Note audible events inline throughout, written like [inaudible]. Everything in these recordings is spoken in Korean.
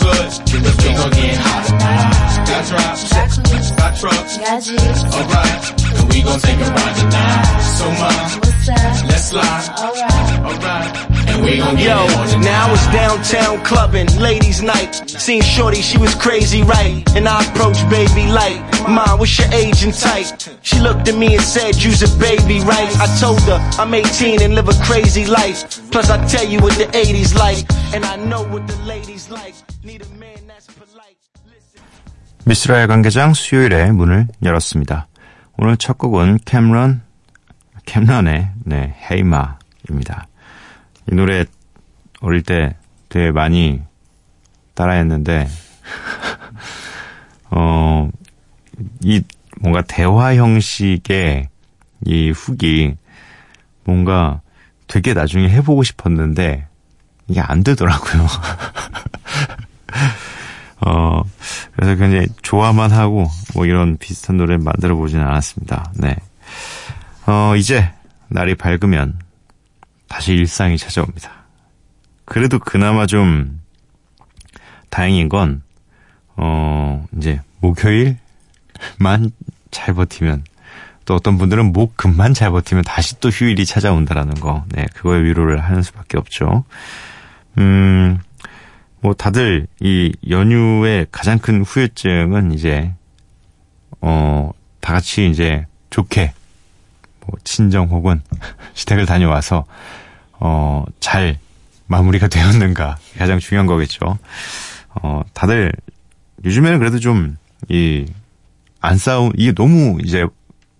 good. Cause things gon' get hot tonight. Got drops, Got cookies, got trucks, got alright, and we gon' take a ride tonight. So ma, What's up? let's slide, Alright, alright, and we gon' Yo, it on tonight. now it's downtown clubbing, ladies' night. Seen Shorty, she was crazy, right? And I approached baby light. Mom, what's your age and type? She looked at me and said, you's a baby, right? I told her, I'm 18 and live a crazy life. Plus, I tell you what the 80s like. And I know what the ladies like. Need a man that's polite. 미스라의 관계장 수요일에 문을 열었습니다. 오늘 첫 곡은 캠런, 캠런의, 네, 헤이마입니다. 이 노래 어릴 때 되게 많이 따라했는데, [laughs] 어, 이 뭔가 대화 형식의 이 훅이 뭔가 되게 나중에 해보고 싶었는데, 이게 안 되더라고요. [laughs] 어, 그래서 굉장히 좋아만 하고, 뭐 이런 비슷한 노래를 만들어 보진 않았습니다. 네. 어, 이제 날이 밝으면 다시 일상이 찾아옵니다. 그래도 그나마 좀 다행인 건, 어, 이제 목요일만 잘 버티면, 또 어떤 분들은 목 금만 잘 버티면 다시 또 휴일이 찾아온다라는 거, 네, 그거에 위로를 하는 수밖에 없죠. 음, 뭐 다들 이 연휴의 가장 큰 후유증은 이제 어 다 같이 이제 좋게 뭐 친정 혹은 [laughs] 시댁을 다녀와서 어 잘 마무리가 되었는가 가장 중요한 거겠죠. 어 다들 요즘에는 그래도 좀 이 안 싸우 이게 너무 이제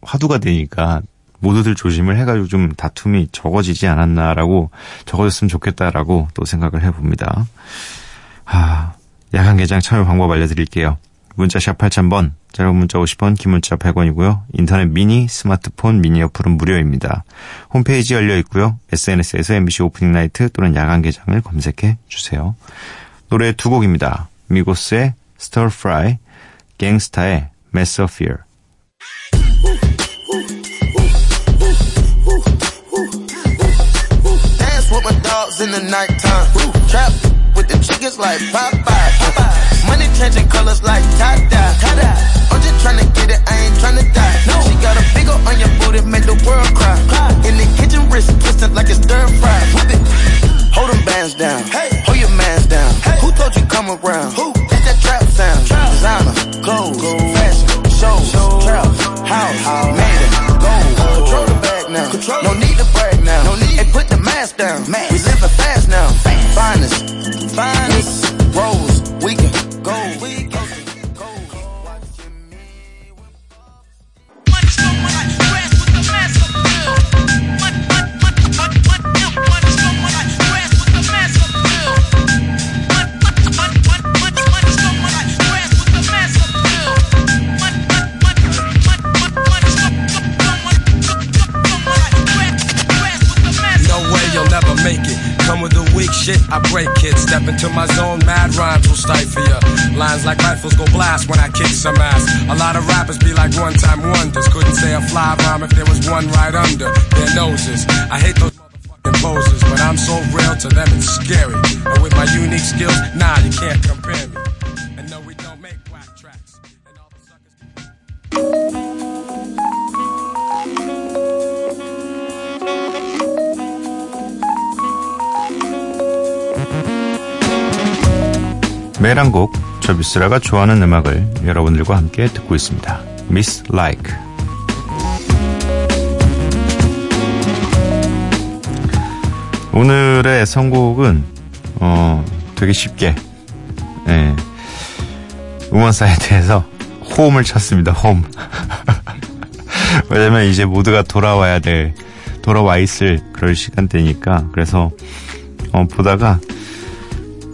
화두가 되니까 모두들 조심을 해가지고 좀 다툼이 적어지지 않았나라고 적어졌으면 좋겠다라고 또 생각을 해봅니다. 아, 야간 개장 참여 방법 알려드릴게요. 문자샵 8000번, 짧은 문자 50원, 긴 문자 100원이고요. 인터넷 미니, 스마트폰, 미니 어플은 무료입니다. 홈페이지 열려 있고요. SNS에서 MBC 오프닝 나이트 또는 야간 개장을 검색해 주세요. 노래 두 곡입니다. 미고스의 Stir Fry, 갱스타의 Mess of Fear. Dance with my dogs in the nighttime. Trap with the chickens like Popeye. Money changing colors like tie-dye. I'm just tryna get it, I ain't tryna die. No. She got a big on your booty, make the world cry. In the kitchen, wrist twisted like it's stir fry. Whip it. Hold them bands down. Come with the weak shit, I break it. Step into my zone, mad rhymes will stifle ya. Lines like rifles go blast when I kick some ass. A lot of rappers be like one time wonders. Couldn't say a fly rhyme if there was one right under their noses. I hate those motherfucking poses, but I'm so real to them it's scary. And with my unique skills, nah, you can't compare me. And no, we don't make whack tracks. And all the suckers. 매일 한 곡, 저 미스라가 좋아하는 음악을 여러분들과 함께 듣고 있습니다. Miss Like. 오늘의 선곡은, 어, 되게 쉽게, 예, 음원 사이트에서 홈을 쳤습니다, 홈. [laughs] 왜냐면 이제 모두가 돌아와야 될, 돌아와 있을 그럴 시간대니까. 그래서, 어, 보다가,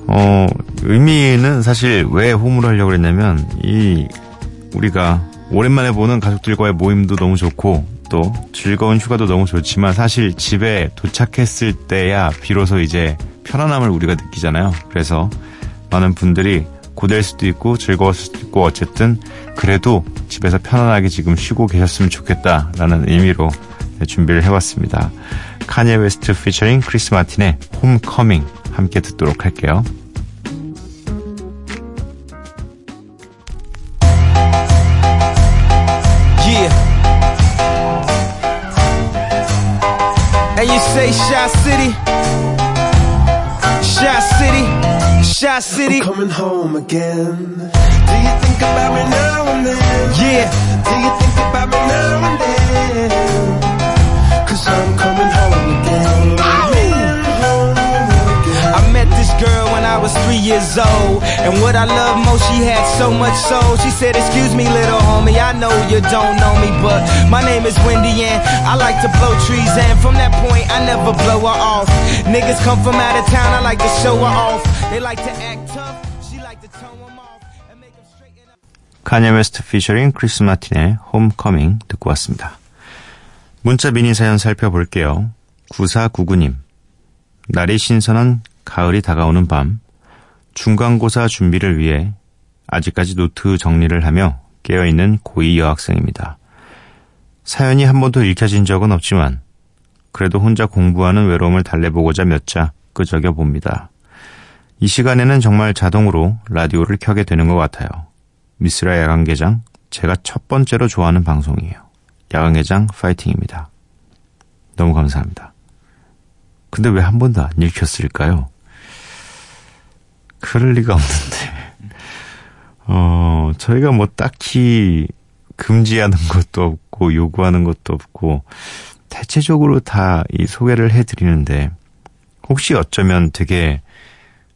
어, 의미는 사실 왜 홈으로 하려고 그랬냐면, 이, 우리가 오랜만에 보는 가족들과의 모임도 너무 좋고, 또 즐거운 휴가도 너무 좋지만, 사실 집에 도착했을 때야 비로소 이제 편안함을 우리가 느끼잖아요. 그래서 많은 분들이 고될 수도 있고, 즐거웠을 수도 있고, 어쨌든, 그래도 집에서 편안하게 지금 쉬고 계셨으면 좋겠다라는 의미로 준비를 해봤습니다. 카니에 웨스트 피처링 크리스 마틴의 홈커밍 함께 듣도록 할게요. Yeah. And you say Shy City? Shy City? Shy City? coming home again. Do you think about me now and then? Yeah. Do you think about me now and then? Cause I'm coming home again. Home again. I met this girl when I was three years old. And what I love most, she had so much soul. She said, Excuse me, little homie, I know you don't know me, but my name is Wendy and I like to blow trees. And from that point, I never blow her off. Niggas come from out of town, I like to show her off. They like to act tough, she like to tone them off. And make them straighten up. 카니에 웨스트 피처링 크리스 마틴의 홈커밍 듣고 왔습니다. 문자 미니 사연 살펴볼게요. 9499님. 날이 신선한 가을이 다가오는 밤, 중간고사 준비를 위해 아직까지 노트 정리를 하며 깨어있는 고2 여학생입니다. 사연이 한 번도 읽혀진 적은 없지만, 그래도 혼자 공부하는 외로움을 달래보고자 몇 자 끄적여 봅니다. 이 시간에는 정말 자동으로 라디오를 켜게 되는 것 같아요. 미스라 야간개장, 제가 첫 번째로 좋아하는 방송이에요. 야간개장 파이팅입니다. 너무 감사합니다. 근데 왜 한 번도 안 읽혔을까요? 그럴 리가 없는데. [laughs] 어, 저희가 뭐 딱히 금지하는 [laughs] 것도 없고, 요구하는 것도 없고, 대체적으로 다 이 소개를 해드리는데, 혹시 어쩌면 되게,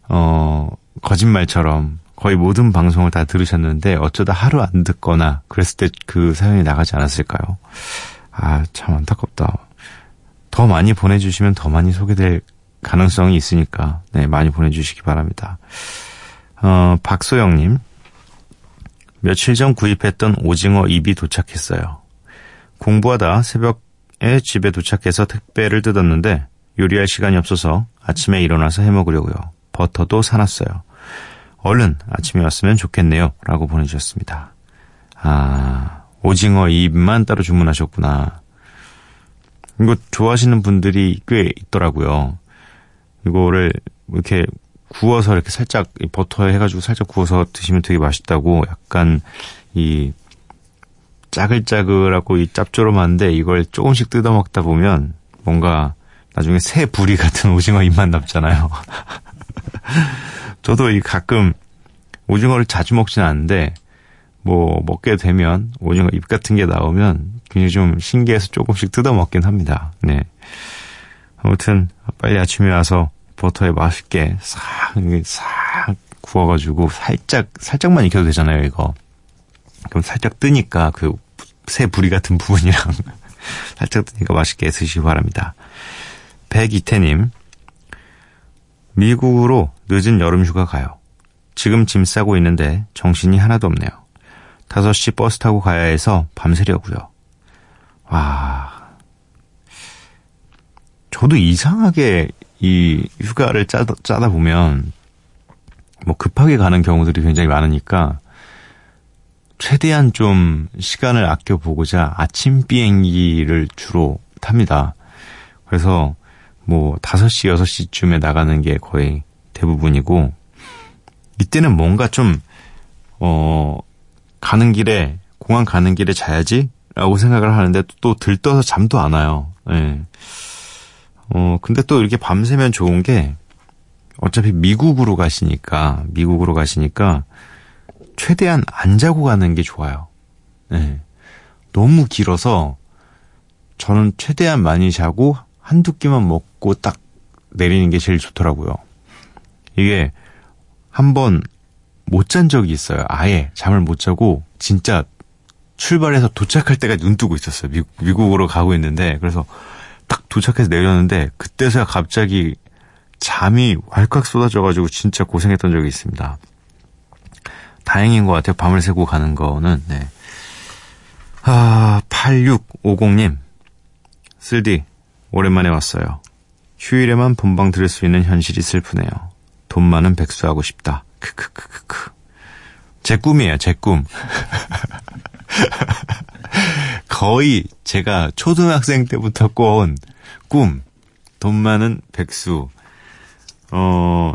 어, 거짓말처럼 거의 모든 방송을 다 들으셨는데, 어쩌다 하루 안 듣거나, 그랬을 때 그 사연이 나가지 않았을까요? 아, 참 안타깝다. 더 많이 보내주시면 더 많이 소개될 가능성이 있으니까, 네, 많이 보내주시기 바랍니다. 어, 박소영님. 며칠 전 구입했던 오징어 입이 도착했어요. 공부하다 새벽에 집에 도착해서 택배를 뜯었는데 요리할 시간이 없어서 아침에 일어나서 해 먹으려고요. 버터도 사놨어요. 얼른 아침에 왔으면 좋겠네요. 라고 보내주셨습니다. 아, 오징어 입만 따로 주문하셨구나. 이거 좋아하시는 분들이 꽤 있더라고요. 이거를 이렇게 구워서 이렇게 살짝 버터에 해가지고 살짝 구워서 드시면 되게 맛있다고 약간 이 짜글짜글하고 이 짭조름한데 이걸 조금씩 뜯어 먹다 보면 뭔가 나중에 새 부리 같은 [laughs] 오징어 입만 남잖아요. [laughs] 저도 이 가끔 오징어를 자주 먹진 않는데 뭐 먹게 되면 오징어 입 같은 게 나오면 굉장히 좀 신기해서 조금씩 뜯어 먹긴 합니다. 네. 아무튼 빨리 아침에 와서 버터에 맛있게 싹, 싹 구워가지고 살짝, 살짝만 익혀도 되잖아요, 이거. 그럼 살짝 뜨니까 그 새 부리 같은 부분이랑 [laughs] 살짝 뜨니까 맛있게 드시기 바랍니다. 백이태님, 미국으로 늦은 여름 휴가 가요. 지금 짐 싸고 있는데 정신이 하나도 없네요. 5시 버스 타고 가야 해서 밤새려고요. 와, 저도 이상하게 이 휴가를 짜다, 짜다 보면 뭐 급하게 가는 경우들이 굉장히 많으니까 최대한 좀 시간을 아껴보고자 아침 비행기를 주로 탑니다. 그래서 뭐 5시, 6시쯤에 나가는 게 거의 대부분이고 이때는 뭔가 좀, 어, 가는 길에, 공항 가는 길에 자야지? 라고 생각을 하는데 또 들떠서 잠도 안 와요. 예. 어, 근데 또 이렇게 밤새면 좋은 게 어차피 미국으로 가시니까, 미국으로 가시니까 최대한 안 자고 가는 게 좋아요. 예. 너무 길어서 저는 최대한 많이 자고 한두 끼만 먹고 딱 내리는 게 제일 좋더라고요. 이게 한 번 못 잔 적이 있어요. 아예 잠을 못 자고 진짜 출발해서 도착할 때까지 눈 뜨고 있었어요. 미국, 미국으로 가고 있는데 그래서 딱 도착해서 내렸는데 그때서야 갑자기 잠이 왈칵 쏟아져가지고 진짜 고생했던 적이 있습니다. 다행인 것 같아요. 밤을 새고 가는 거는, 네. 아, 8650님. 쓸디, 오랜만에 왔어요. 휴일에만 본방 들을 수 있는 현실이 슬프네요. 돈 많은 백수하고 싶다. 크크크크크. 제 꿈이에요, 제 꿈. [laughs] 거의 제가 초등학생 때부터 꿔온 꿈. 돈 많은 백수. 어,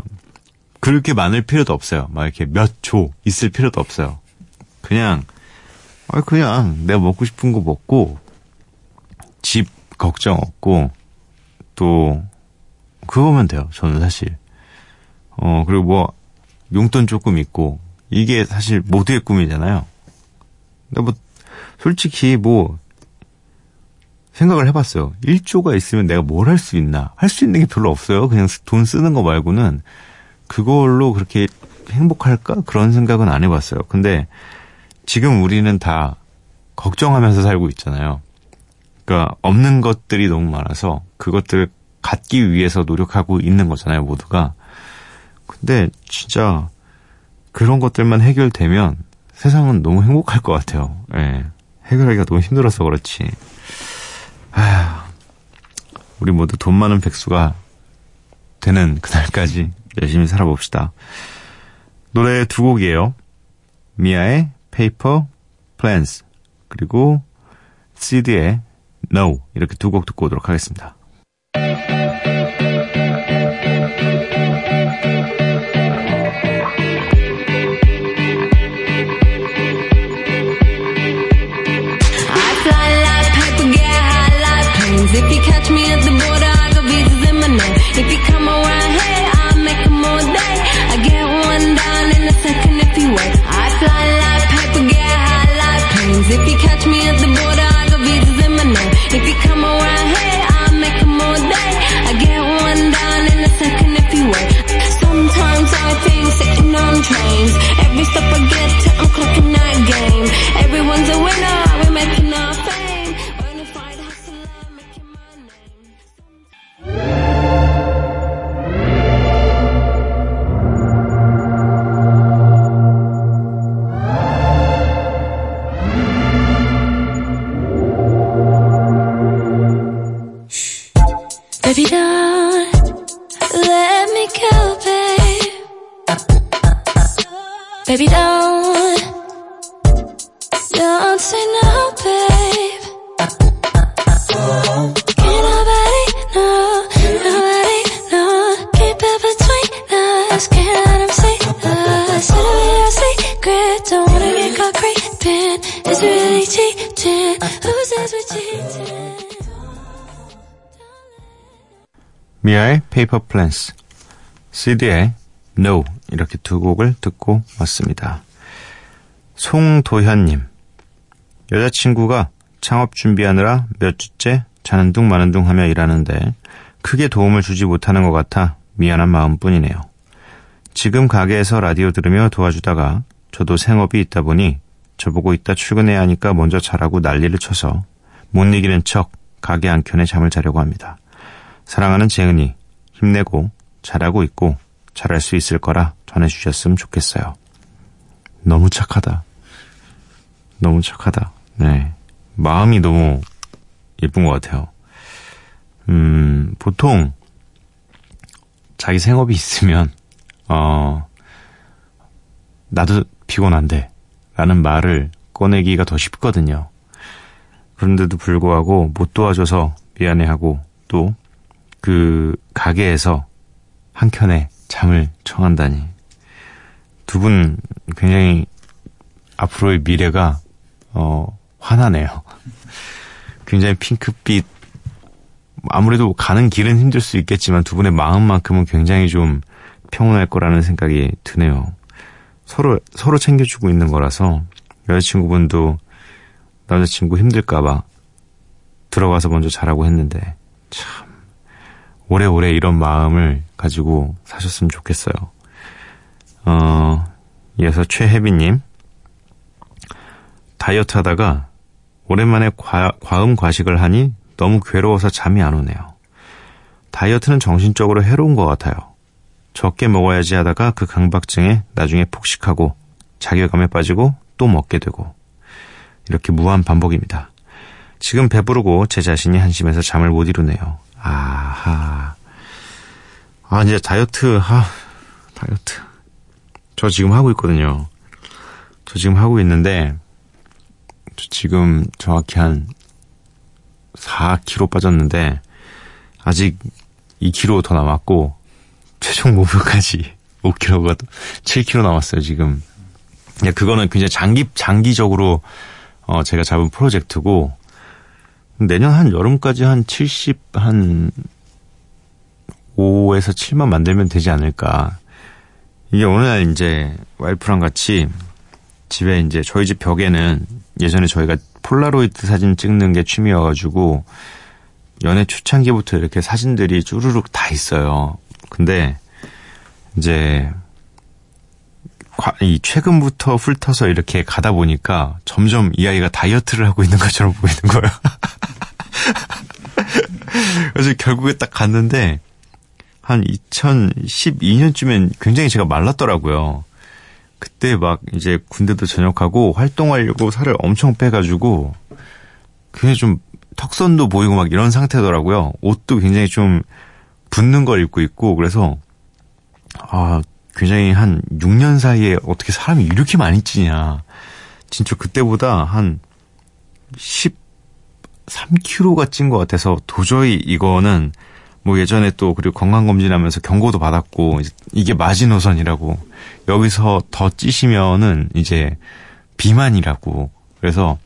그렇게 많을 필요도 없어요. 막 이렇게 몇 조 있을 필요도 없어요. 그냥, 아, 그냥 내가 먹고 싶은 거 먹고, 집 걱정 없고, 또, 그거면 돼요. 저는 사실. 어, 그리고 뭐, 용돈 조금 있고, 이게 사실 모두의 꿈이잖아요. 근데 뭐, 솔직히 뭐, 생각을 해봤어요. 1조가 있으면 내가 뭘 할 수 있나? 할 수 있는 게 별로 없어요. 그냥 돈 쓰는 거 말고는 그걸로 그렇게 행복할까? 그런 생각은 안 해봤어요. 근데 지금 우리는 다 걱정하면서 살고 있잖아요. 그러니까 없는 것들이 너무 많아서 그것들을 갖기 위해서 노력하고 있는 거잖아요, 모두가. 근데 진짜 그런 것들만 해결되면 세상은 너무 행복할 것 같아요. 예. 해결하기가 너무 힘들어서 그렇지. 우리 모두 돈 많은 백수가 되는 그날까지 열심히 살아봅시다. 노래 두 곡이에요. 미아의 Paper Plans 그리고 CD의 No 이렇게 두 곡 듣고 오도록 하겠습니다. If you catch me at the border, I got visas in my name. If you come around 미아의 Paper Plans, CD의 No 이렇게 두 곡을 듣고 왔습니다. 송도현님, 여자친구가 창업 준비하느라 몇 주째 자는 둥 마는 둥 하며 일하는데 크게 도움을 주지 못하는 것 같아 미안한 마음뿐이네요. 지금 가게에서 라디오 들으며 도와주다가 저도 생업이 있다 보니 저보고 이따 출근해야 하니까 먼저 자라고 난리를 쳐서 못 이기는 척 가게 안켠에 잠을 자려고 합니다. 사랑하는 재은이 힘내고 잘하고 있고 잘할 수 있을 거라 전해주셨으면 좋겠어요. 너무 착하다. 너무 착하다. 네. 마음이 너무 예쁜 것 같아요. 음, 보통 자기 생업이 있으면, 어, 나도 피곤한데, 라는 말을 꺼내기가 더 쉽거든요. 그런데도 불구하고 못 도와줘서 미안해하고 또 그 가게에서 한켠에 잠을 청한다니. 두 분 굉장히 앞으로의 미래가 어 환하네요. [laughs] 굉장히 핑크빛 아무래도 가는 길은 힘들 수 있겠지만 두 분의 마음만큼은 굉장히 좀 평온할 거라는 생각이 드네요. 서로 서로 챙겨주고 있는 거라서 여자친구분도 남자친구 힘들까봐 들어가서 먼저 자라고 했는데 참 오래오래 이런 마음을 가지고 사셨으면 좋겠어요. 어, 이어서 최혜비님. 다이어트 하다가 오랜만에 과, 과음 과식을 하니 너무 괴로워서 잠이 안 오네요. 다이어트는 정신적으로 해로운 것 같아요. 적게 먹어야지 하다가 그 강박증에 나중에 폭식하고 자괴감에 빠지고 또 먹게 되고 이렇게 무한 반복입니다. 지금 배부르고 제 자신이 한심해서 잠을 못 이루네요. 아하. 아, 이제 다이어트, 아, 다이어트. 저 지금 하고 있거든요. 저 지금 하고 있는데, 저 지금 정확히 한 4kg 빠졌는데, 아직 2kg 더 남았고, 최종 목표까지 5kg가 7kg 남았어요, 지금. 예, 그거는 굉장히 장기, 장기적으로, 어, 제가 잡은 프로젝트고, 내년 한 여름까지 한 70, 한 5에서 7만 만들면 되지 않을까. 이게 오늘 이제 와이프랑 같이 집에 이제 저희 집 벽에는 예전에 저희가 폴라로이드 사진 찍는 게 취미여가지고 연애 초창기부터 이렇게 사진들이 쭈루룩 다 있어요. 근데 이제 과- 이 최근부터 훑어서 이렇게 가다 보니까 점점 이 아이가 다이어트를 하고 있는 것처럼 보이는 거예요. [laughs] 그래서 결국에 딱 갔는데 한 2012년쯤엔 굉장히 제가 말랐더라고요. 그때 막 이제 군대도 전역하고 활동하려고 살을 엄청 빼가지고 그게 좀 턱선도 보이고 막 이런 상태더라고요. 옷도 굉장히 좀 붙는 걸 입고 있고 그래서 아 굉장히 한 6년 사이에 어떻게 사람이 이렇게 많이 찌냐. 진짜 그때보다 한 13kg가 찐 것 같아서 도저히 이거는 뭐 예전에 또 그리고 건강검진하면서 경고도 받았고 이게 마지노선이라고 여기서 더 찌시면은 이제 비만이라고 그래서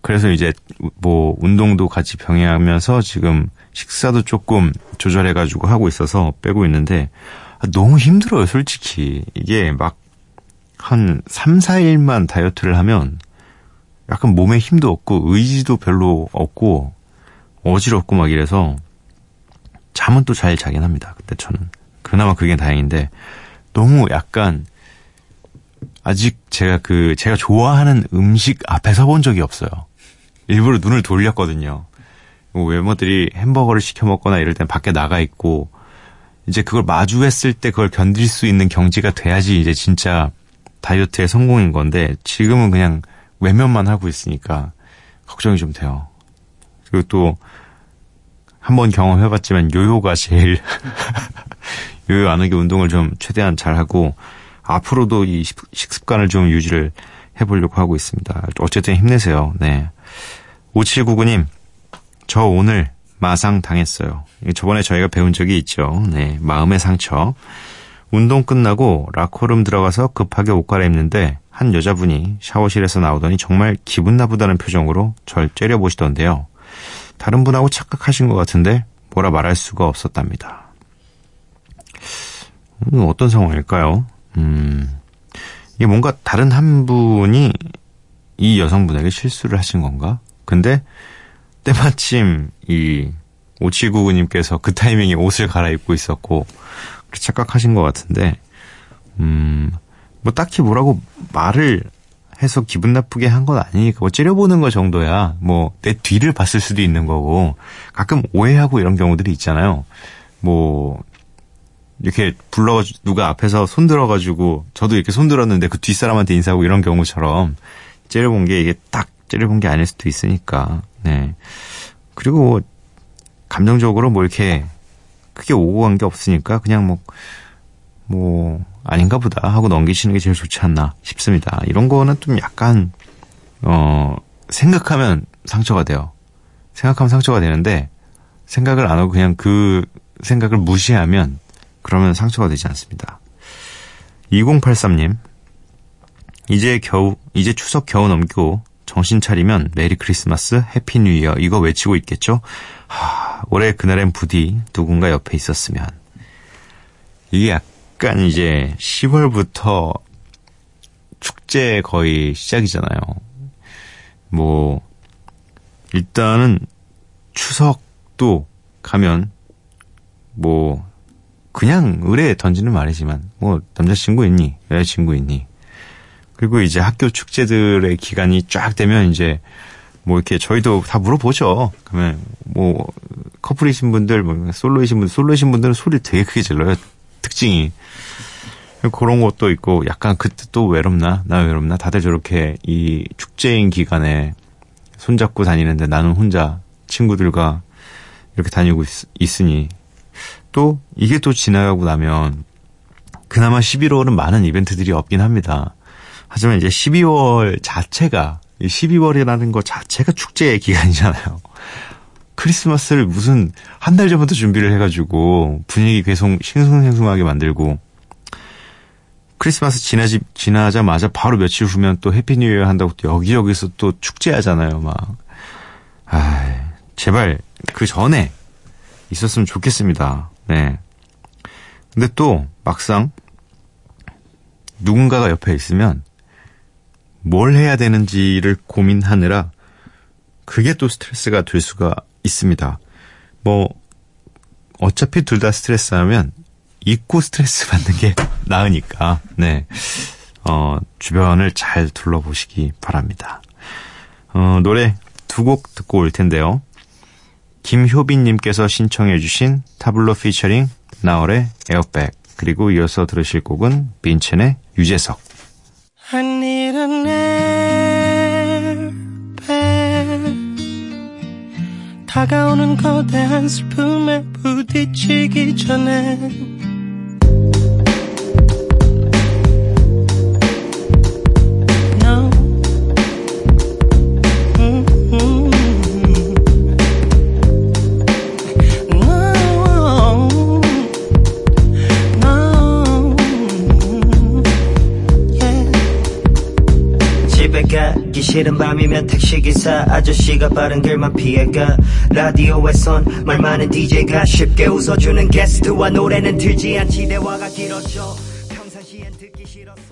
그래서 이제 뭐 운동도 같이 병행하면서 지금 식사도 조금 조절해가지고 하고 있어서 빼고 있는데 아, 너무 힘들어요 솔직히 이게 막 한 3, 4일만 다이어트를 하면 약간 몸에 힘도 없고 의지도 별로 없고 어지럽고 막 이래서 잠은 또 잘 자긴 합니다. 근데 저는 그나마 그게 다행인데 너무 약간 아직 제가 그 제가 좋아하는 음식 앞에 서본 적이 없어요. 일부러 눈을 돌렸거든요. 뭐 외모들이 햄버거를 시켜 먹거나 이럴 땐 밖에 나가 있고 이제 그걸 마주했을 때 그걸 견딜 수 있는 경지가 돼야지 이제 진짜 다이어트의 성공인 건데 지금은 그냥 외면만 하고 있으니까 걱정이 좀 돼요. 그리고 또 한 번 경험해봤지만 요요가 제일 [laughs] 요요 안 하게 운동을 좀 최대한 잘 하고 앞으로도 이 식- 식습관을 좀 유지를 해보려고 하고 있습니다. 어쨌든 힘내세요. 네. 5799님, 저 오늘 마상 당했어요. 저번에 저희가 배운 적이 있죠. 네. 마음의 상처. 운동 끝나고 라커룸 들어가서 급하게 옷 갈아입는데 한 여자분이 샤워실에서 나오더니 정말 기분 나쁘다는 표정으로 절 째려보시던데요. 다른 분하고 착각하신 것 같은데 뭐라 말할 수가 없었답니다. 음, 어떤 상황일까요? 음, 이게 뭔가 다른 한 분이 이 여성분에게 실수를 하신 건가? 근데 때마침 이 5799님께서 그 타이밍에 옷을 갈아입고 있었고 착각하신 것 같은데 음, 뭐 딱히 뭐라고 말을 해서 기분 나쁘게 한 건 아니니까 뭐 째려보는 거 정도야 뭐 내 뒤를 봤을 수도 있는 거고 가끔 오해하고 이런 경우들이 있잖아요. 뭐 이렇게 불러가지고 누가 앞에서 손 들어가지고 저도 이렇게 손 들었는데 그 뒷사람한테 인사하고 이런 경우처럼 째려본 게 이게 딱 째려본 게 아닐 수도 있으니까 네 그리고 감정적으로 뭐 이렇게 크게 오고 간 게 없으니까 그냥 뭐 뭐 아닌가 보다 하고 넘기시는 게 제일 좋지 않나 싶습니다. 이런 거는 좀 약간 어 생각하면 상처가 돼요. 생각하면 상처가 되는데 생각을 안 하고 그냥 그 생각을 무시하면 그러면 상처가 되지 않습니다. 2083님 이제 겨우 이제 추석 겨우 넘기고 정신 차리면 메리 크리스마스 해피 뉴 이어 이거 외치고 있겠죠? 하, 올해 그날엔 부디 누군가 옆에 있었으면 이게 약간 이제 10월부터 축제 거의 시작이잖아요. 뭐 일단은 추석도 가면 뭐 그냥 의뢰 던지는 말이지만 뭐 남자친구 있니 여자친구 있니 그리고 이제 학교 축제들의 기간이 쫙 되면 이제 뭐 이렇게 저희도 다 물어보죠. 그러면 뭐 커플이신 분들, 뭐 솔로이신 분들, 솔로이신 분들은 소리 되게 크게 질러요. 특징이. 그런 것도 있고, 약간 그때 또 외롭나? 나 외롭나? 다들 저렇게 이 축제인 기간에 손잡고 다니는데 나는 혼자 친구들과 이렇게 다니고 있, 으니또 이게 또 지나가고 나면 그나마 11월은 많은 이벤트들이 없긴 합니다. 하지만 이제 12월 자체가 12월이라는 것 자체가 축제의 기간이잖아요. 크리스마스를 무슨 한 달 전부터 준비를 해가지고 분위기 계속 싱숭생숭하게 만들고 크리스마스 지나지, 지나자마자 바로 며칠 후면 또 해피 뉴 이어 한다고 또 여기저기서 또 축제하잖아요, 막. 아 제발 그 전에 있었으면 좋겠습니다. 네. 근데 또 막상 누군가가 옆에 있으면 뭘 해야 되는지를 고민하느라 그게 또 스트레스가 될 수가 있습니다. 뭐 어차피 둘 다 스트레스 하면 잊고 스트레스 받는 게 [laughs] 나으니까, 네. 어, 주변을 잘 둘러보시기 바랍니다. 어, 노래 두 곡 듣고 올 텐데요. 김효빈님께서 신청해주신 타블로 피처링 나월의 에어백, 그리고 이어서 들으실 곡은 빈첸의 유재석. 다가오는 거대한 슬픔에 부딪히기 전에 싫은 밤이면 택시기사 아저씨가 빠른 길만 피해가 라디오에선 말 많은 DJ가 쉽게 웃어주는 게스트와 노래는 틀지 않지. 대화가 길어져 평상시엔 듣기 싫었어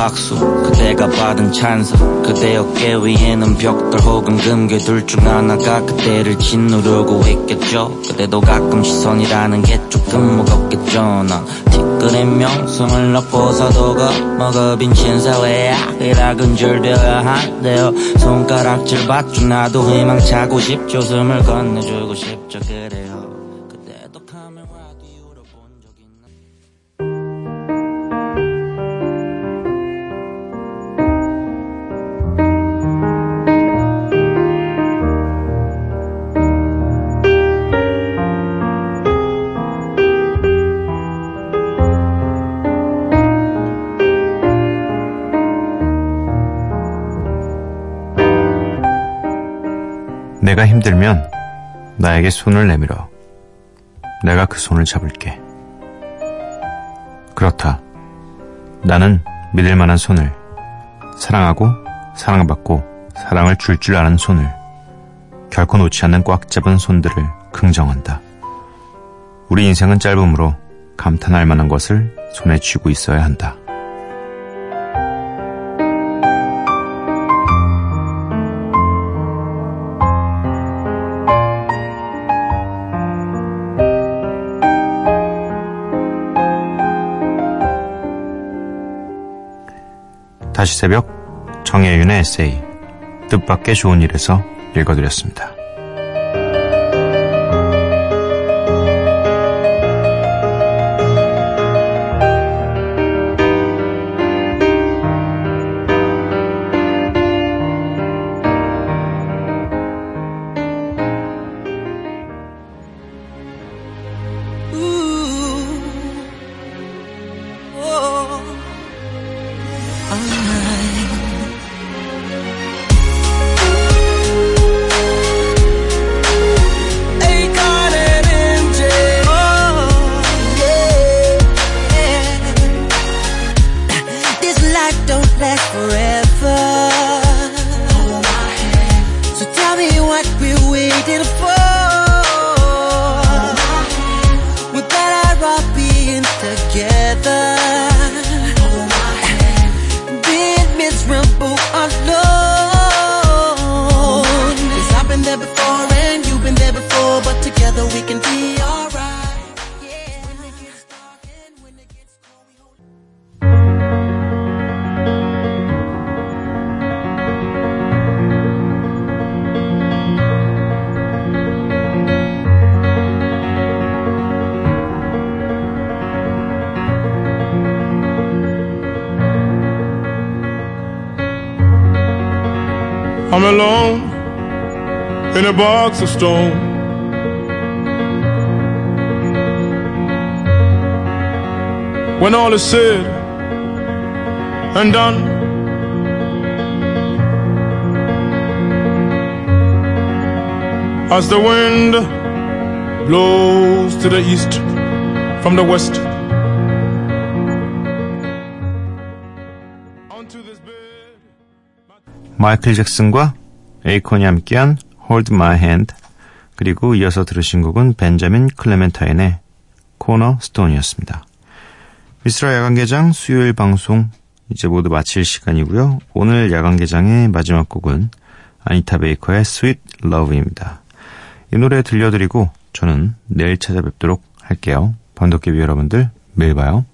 박수. 그대가 받은 찬사 그대 어깨 위에는 벽돌 혹은 금괴 둘 중 하나가 그대를 짓누르고 있겠죠. 그대도 가끔 시선이라는 게 조금 무겁겠죠. 난 티끌의 명성을 넣고 사도가 먹어빈 신사회야 이락은 줄되어야 한대요. 손가락질 받죠. 나도 희망 차고 싶죠. 숨을 건네주고 싶죠. 그래요. 그대도 카메라 뒤 내가 힘들면 나에게 손을 내밀어. 내가 그 손을 잡을게. 그렇다. 나는 믿을 만한 손을, 사랑하고 사랑받고 사랑을 줄줄 아는 손을, 결코 놓지 않는 꽉 잡은 손들을 긍정한다. 우리 인생은 짧으므로 감탄할 만한 것을 손에 쥐고 있어야 한다. 다시 새벽 정혜윤의 에세이 뜻밖의 좋은 일에서 읽어드렸습니다. I'm alone in a box of stone. When all is said and done, as the wind blows to the east from the west. 마이클 잭슨과 에이콘이 함께한 Hold My Hand 그리고 이어서 들으신 곡은 벤자민 클레멘타인의 코너 스톤이었습니다. 미스라 야간개장 수요일 방송 이제 모두 마칠 시간이고요. 오늘 야간개장의 마지막 곡은 아니타 베이커의 Sweet Love입니다. 이 노래 들려드리고 저는 내일 찾아뵙도록 할게요. 번덕개비 여러분들 매일 봐요.